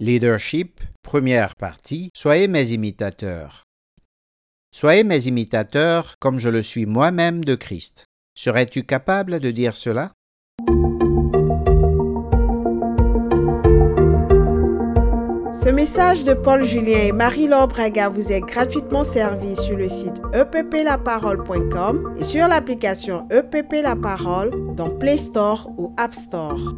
Leadership, première partie, Soyez mes imitateurs. Soyez mes imitateurs comme je le suis moi-même de Christ. Serais-tu capable de dire cela? Ce message de Paul Julien et Marie-Laure Braga vous est gratuitement servi sur le site epplaparole.com et sur l'application EPP La Parole dans Play Store ou App Store.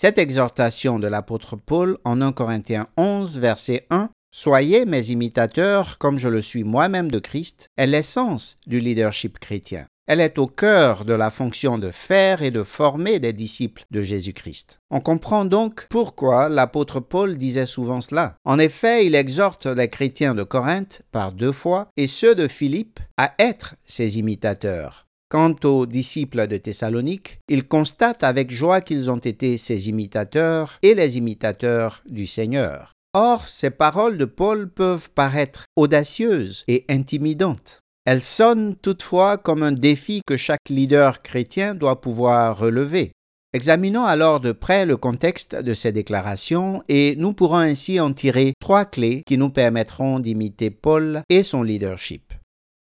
Cette exhortation de l'apôtre Paul en 1 Corinthiens 11, verset 1, Soyez mes imitateurs comme je le suis moi-même de Christ, est l'essence du leadership chrétien. Elle est au cœur de la fonction de faire et de former des disciples de Jésus-Christ. On comprend donc pourquoi l'apôtre Paul disait souvent cela. En effet, il exhorte les chrétiens de Corinthe par deux fois et ceux de Philippe à être ses imitateurs. Quant aux disciples de Thessalonique, il constate avec joie qu'ils ont été ses imitateurs et les imitateurs du Seigneur. Or, ces paroles de Paul peuvent paraître audacieuses et intimidantes. Elles sonnent toutefois comme un défi que chaque leader chrétien doit pouvoir relever. Examinons alors de près le contexte de ces déclarations et nous pourrons ainsi en tirer trois clés qui nous permettront d'imiter Paul et son leadership.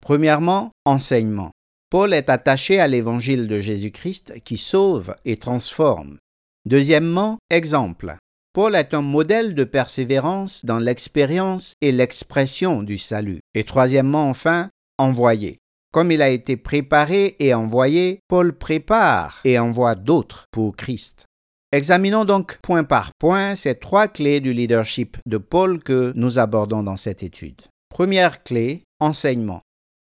Premièrement, enseignement. Paul est attaché à l'évangile de Jésus-Christ qui sauve et transforme. Deuxièmement, exemple. Paul est un modèle de persévérance dans l'expérience et l'expression du salut. Et troisièmement, enfin, envoyé. Comme il a été préparé et envoyé, Paul prépare et envoie d'autres pour Christ. Examinons donc point par point ces trois clés du leadership de Paul que nous abordons dans cette étude. Première clé, enseignement.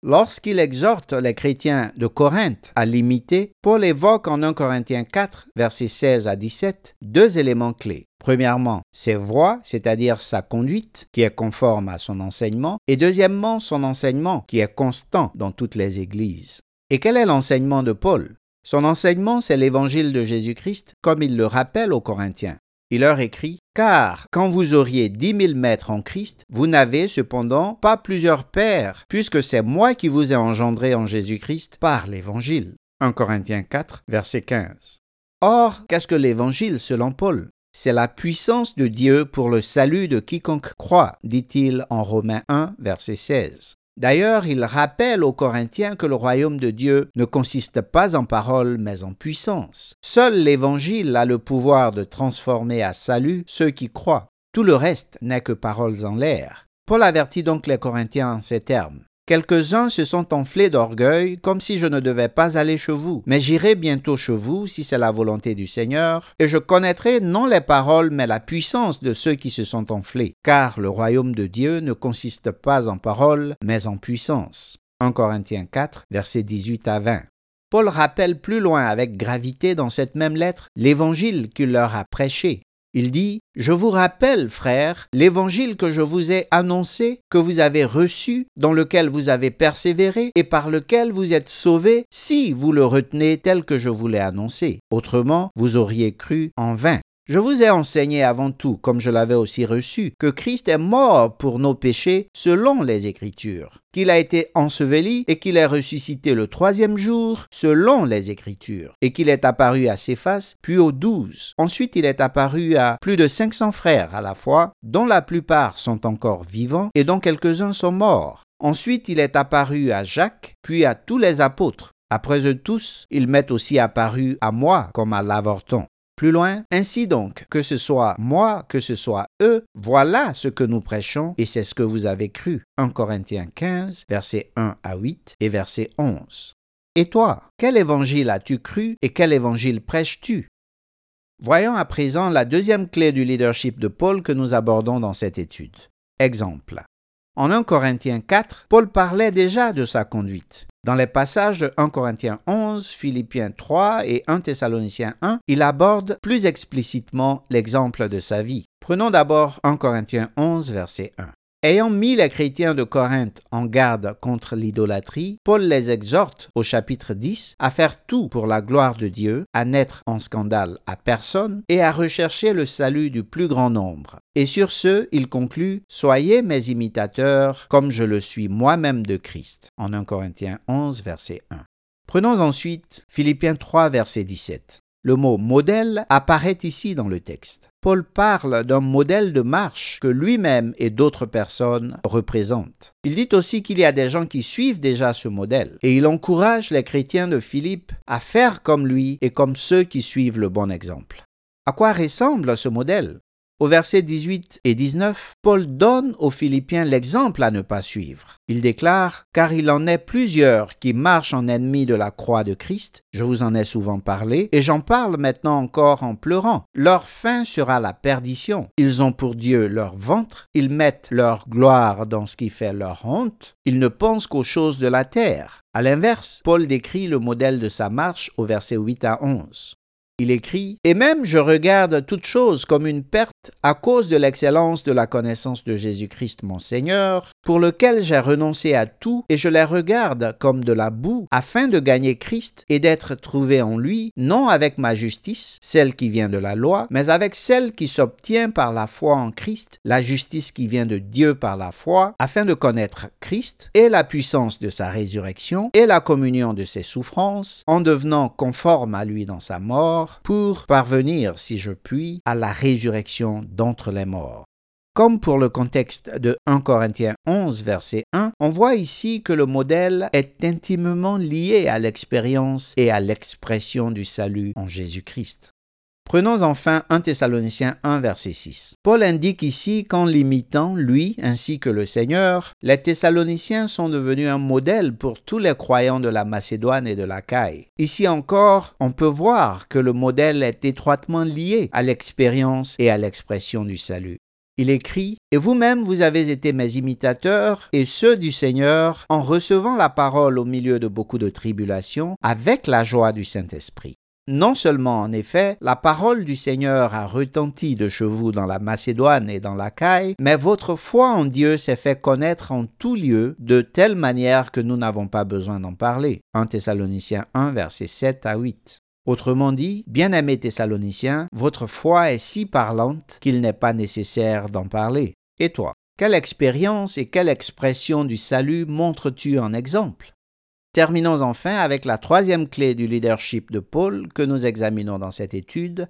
Lorsqu'il exhorte les chrétiens de Corinthe à l'imiter, Paul évoque en 1 Corinthiens 4, versets 16 à 17, deux éléments clés. Premièrement, ses voies, c'est-à-dire sa conduite, qui est conforme à son enseignement, et deuxièmement, son enseignement, qui est constant dans toutes les églises. Et quel est l'enseignement de Paul? Son enseignement, c'est l'évangile de Jésus-Christ, comme il le rappelle aux Corinthiens. Il leur écrit Car quand vous auriez dix mille maîtres en Christ, vous n'avez cependant pas plusieurs pères, puisque c'est moi qui vous ai engendré en Jésus-Christ par l'Évangile. 1 Corinthiens 4, verset 15. Or, qu'est-ce que l'Évangile selon Paul? C'est la puissance de Dieu pour le salut de quiconque croit, dit-il en Romains 1, verset 16. D'ailleurs, il rappelle aux Corinthiens que le royaume de Dieu ne consiste pas en paroles, mais en puissance. Seul l'Évangile a le pouvoir de transformer à salut ceux qui croient. Tout le reste n'est que paroles en l'air. Paul avertit donc les Corinthiens en ces termes. Quelques-uns se sont enflés d'orgueil, comme si je ne devais pas aller chez vous. Mais j'irai bientôt chez vous, si c'est la volonté du Seigneur, et je connaîtrai non les paroles, mais la puissance de ceux qui se sont enflés. Car le royaume de Dieu ne consiste pas en paroles, mais en puissance. 1 Corinthiens 4, versets 18 à 20. Paul rappelle plus loin avec gravité dans cette même lettre l'évangile qu'il leur a prêché. Il dit, Je vous rappelle, frères, l'évangile que je vous ai annoncé, que vous avez reçu, dans lequel vous avez persévéré et par lequel vous êtes sauvés, si vous le retenez tel que je vous l'ai annoncé. Autrement, vous auriez cru en vain. Je vous ai enseigné avant tout, comme je l'avais aussi reçu, que Christ est mort pour nos péchés selon les Écritures, qu'il a été enseveli et qu'il est ressuscité le troisième jour selon les Écritures, et qu'il est apparu à Céphas, puis aux douze. Ensuite, il est apparu à plus de 500 frères à la fois, dont la plupart sont encore vivants et dont quelques-uns sont morts. Ensuite, il est apparu à Jacques, puis à tous les apôtres. Après eux tous, il m'est aussi apparu à moi comme à l'avorton. Plus loin, ainsi donc, que ce soit moi, que ce soit eux, voilà ce que nous prêchons et c'est ce que vous avez cru. 1 Corinthiens 15, versets 1 à 8 et verset 11. Et toi, quel évangile as-tu cru et quel évangile prêches-tu? Voyons à présent la deuxième clé du leadership de Paul que nous abordons dans cette étude. Exemple. En 1 Corinthiens 4, Paul parlait déjà de sa conduite. Dans les passages de 1 Corinthiens 11, Philippiens 3 et 1 Thessaloniciens 1, il aborde plus explicitement l'exemple de sa vie. Prenons d'abord 1 Corinthiens 11, verset 1. Ayant mis les chrétiens de Corinthe en garde contre l'idolâtrie, Paul les exhorte au chapitre 10 à faire tout pour la gloire de Dieu, à n'être en scandale à personne et à rechercher le salut du plus grand nombre. Et sur ce, il conclut Soyez mes imitateurs comme je le suis moi-même de Christ. En 1 Corinthiens 11, verset 1. Prenons ensuite Philippiens 3, verset 17. Le mot modèle apparaît ici dans le texte. Paul parle d'un modèle de marche que lui-même et d'autres personnes représentent. Il dit aussi qu'il y a des gens qui suivent déjà ce modèle et il encourage les chrétiens de Philippe à faire comme lui et comme ceux qui suivent le bon exemple. À quoi ressemble ce modèle? Au verset 18 et 19, Paul donne aux Philippiens l'exemple à ne pas suivre. Il déclare Car il en est plusieurs qui marchent en ennemis de la croix de Christ, je vous en ai souvent parlé, et j'en parle maintenant encore en pleurant. Leur fin sera la perdition. Ils ont pour Dieu leur ventre, ils mettent leur gloire dans ce qui fait leur honte, ils ne pensent qu'aux choses de la terre. À l'inverse, Paul décrit le modèle de sa marche au verset 8 à 11. Il écrit Et même je regarde toute chose comme une perte à cause de l'excellence de la connaissance de Jésus-Christ mon Seigneur, pour lequel j'ai renoncé à tout, et je les regarde comme de la boue, afin de gagner Christ et d'être trouvé en lui, non avec ma justice, celle qui vient de la loi, mais avec celle qui s'obtient par la foi en Christ, la justice qui vient de Dieu par la foi, afin de connaître Christ et la puissance de sa résurrection et la communion de ses souffrances, en devenant conforme à lui dans sa mort pour parvenir, si je puis, à la résurrection d'entre les morts. Comme pour le contexte de 1 Corinthiens 11, verset 1, on voit ici que le modèle est intimement lié à l'expérience et à l'expression du salut en Jésus-Christ. Prenons enfin 1 Thessaloniciens 1 verset 6. Paul indique ici qu'en l'imitant, lui ainsi que le Seigneur, les Thessaloniciens sont devenus un modèle pour tous les croyants de la Macédoine et de la Caille. Ici encore, on peut voir que le modèle est étroitement lié à l'expérience et à l'expression du salut. Il écrit, Et vous-même vous avez été mes imitateurs et ceux du Seigneur en recevant la parole au milieu de beaucoup de tribulations avec la joie du Saint-Esprit. Non seulement, en effet, la parole du Seigneur a retenti de chez vous dans la Macédoine et dans la Caille, mais votre foi en Dieu s'est fait connaître en tout lieu de telle manière que nous n'avons pas besoin d'en parler. 1 Thessaloniciens 1, versets 7 à 8. Autrement dit, bien-aimés Thessaloniciens, votre foi est si parlante qu'il n'est pas nécessaire d'en parler. Et toi, quelle expérience et quelle expression du salut montres-tu en exemple? Terminons enfin avec la troisième clé du leadership de Paul que nous examinons dans cette étude,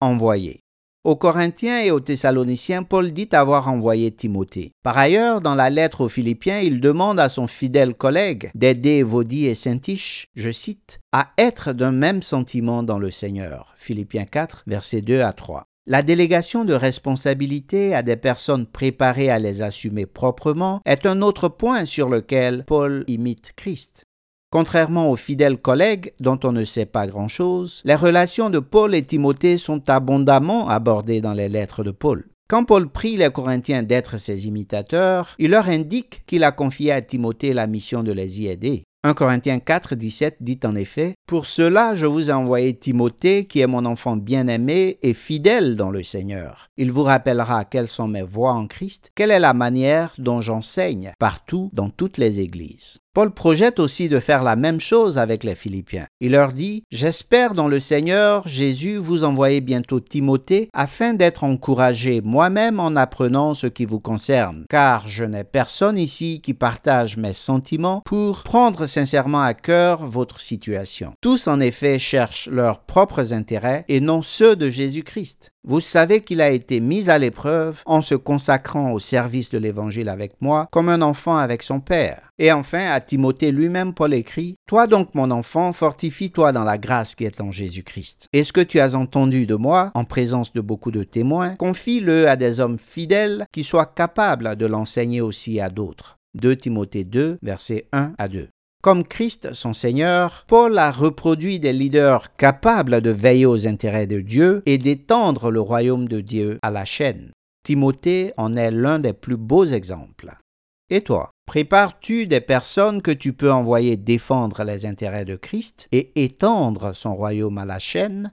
envoyer. Aux Corinthiens et aux Thessaloniciens, Paul dit avoir envoyé Timothée. Par ailleurs, dans la lettre aux Philippiens, il demande à son fidèle collègue d'aider Vaudie et Saint-Tiche, je cite, à être d'un même sentiment dans le Seigneur. Philippiens 4, versets 2 à 3. La délégation de responsabilité à des personnes préparées à les assumer proprement est un autre point sur lequel Paul imite Christ. Contrairement aux fidèles collègues dont on ne sait pas grand-chose, les relations de Paul et Timothée sont abondamment abordées dans les lettres de Paul. Quand Paul prie les Corinthiens d'être ses imitateurs, il leur indique qu'il a confié à Timothée la mission de les y aider. 1 Corinthiens 4, 17 dit en effet Pour cela, je vous ai envoyé Timothée, qui est mon enfant bien-aimé et fidèle dans le Seigneur. Il vous rappellera quelles sont mes voies en Christ, quelle est la manière dont j'enseigne partout dans toutes les églises. Paul projette aussi de faire la même chose avec les Philippiens. Il leur dit, J'espère dans le Seigneur Jésus vous envoyer bientôt Timothée afin d'être encouragé moi-même en apprenant ce qui vous concerne, car je n'ai personne ici qui partage mes sentiments pour prendre sincèrement à cœur votre situation. Tous en effet cherchent leurs propres intérêts et non ceux de Jésus-Christ. Vous savez qu'il a été mis à l'épreuve en se consacrant au service de l'Évangile avec moi, comme un enfant avec son Père. Et enfin, à Timothée lui-même, Paul écrit, Toi donc, mon enfant, fortifie-toi dans la grâce qui est en Jésus-Christ. Et ce que tu as entendu de moi, en présence de beaucoup de témoins, confie-le à des hommes fidèles qui soient capables de l'enseigner aussi à d'autres. 2 Timothée 2, versets 1 à 2. Comme Christ, son Seigneur, Paul a reproduit des leaders capables de veiller aux intérêts de Dieu et d'étendre le royaume de Dieu à la chaîne. Timothée en est l'un des plus beaux exemples. Et toi, prépares-tu des personnes que tu peux envoyer défendre les intérêts de Christ et étendre son royaume à la chaîne?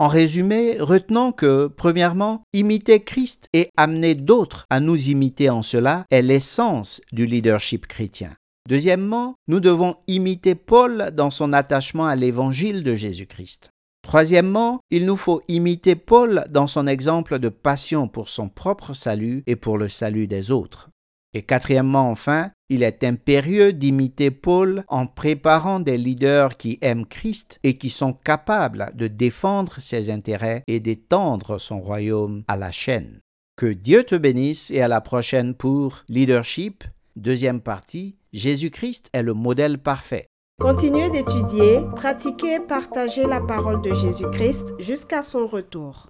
En résumé, retenons que, premièrement, imiter Christ et amener d'autres à nous imiter en cela est l'essence du leadership chrétien. Deuxièmement, nous devons imiter Paul dans son attachement à l'évangile de Jésus-Christ. Troisièmement, il nous faut imiter Paul dans son exemple de passion pour son propre salut et pour le salut des autres. Et quatrièmement, enfin, il est impérieux d'imiter Paul en préparant des leaders qui aiment Christ et qui sont capables de défendre ses intérêts et d'étendre son royaume à la chaîne. Que Dieu te bénisse et à la prochaine pour Leadership, deuxième partie, Jésus-Christ est le modèle parfait. Continuez d'étudier, pratiquer et partager la parole de Jésus-Christ jusqu'à son retour.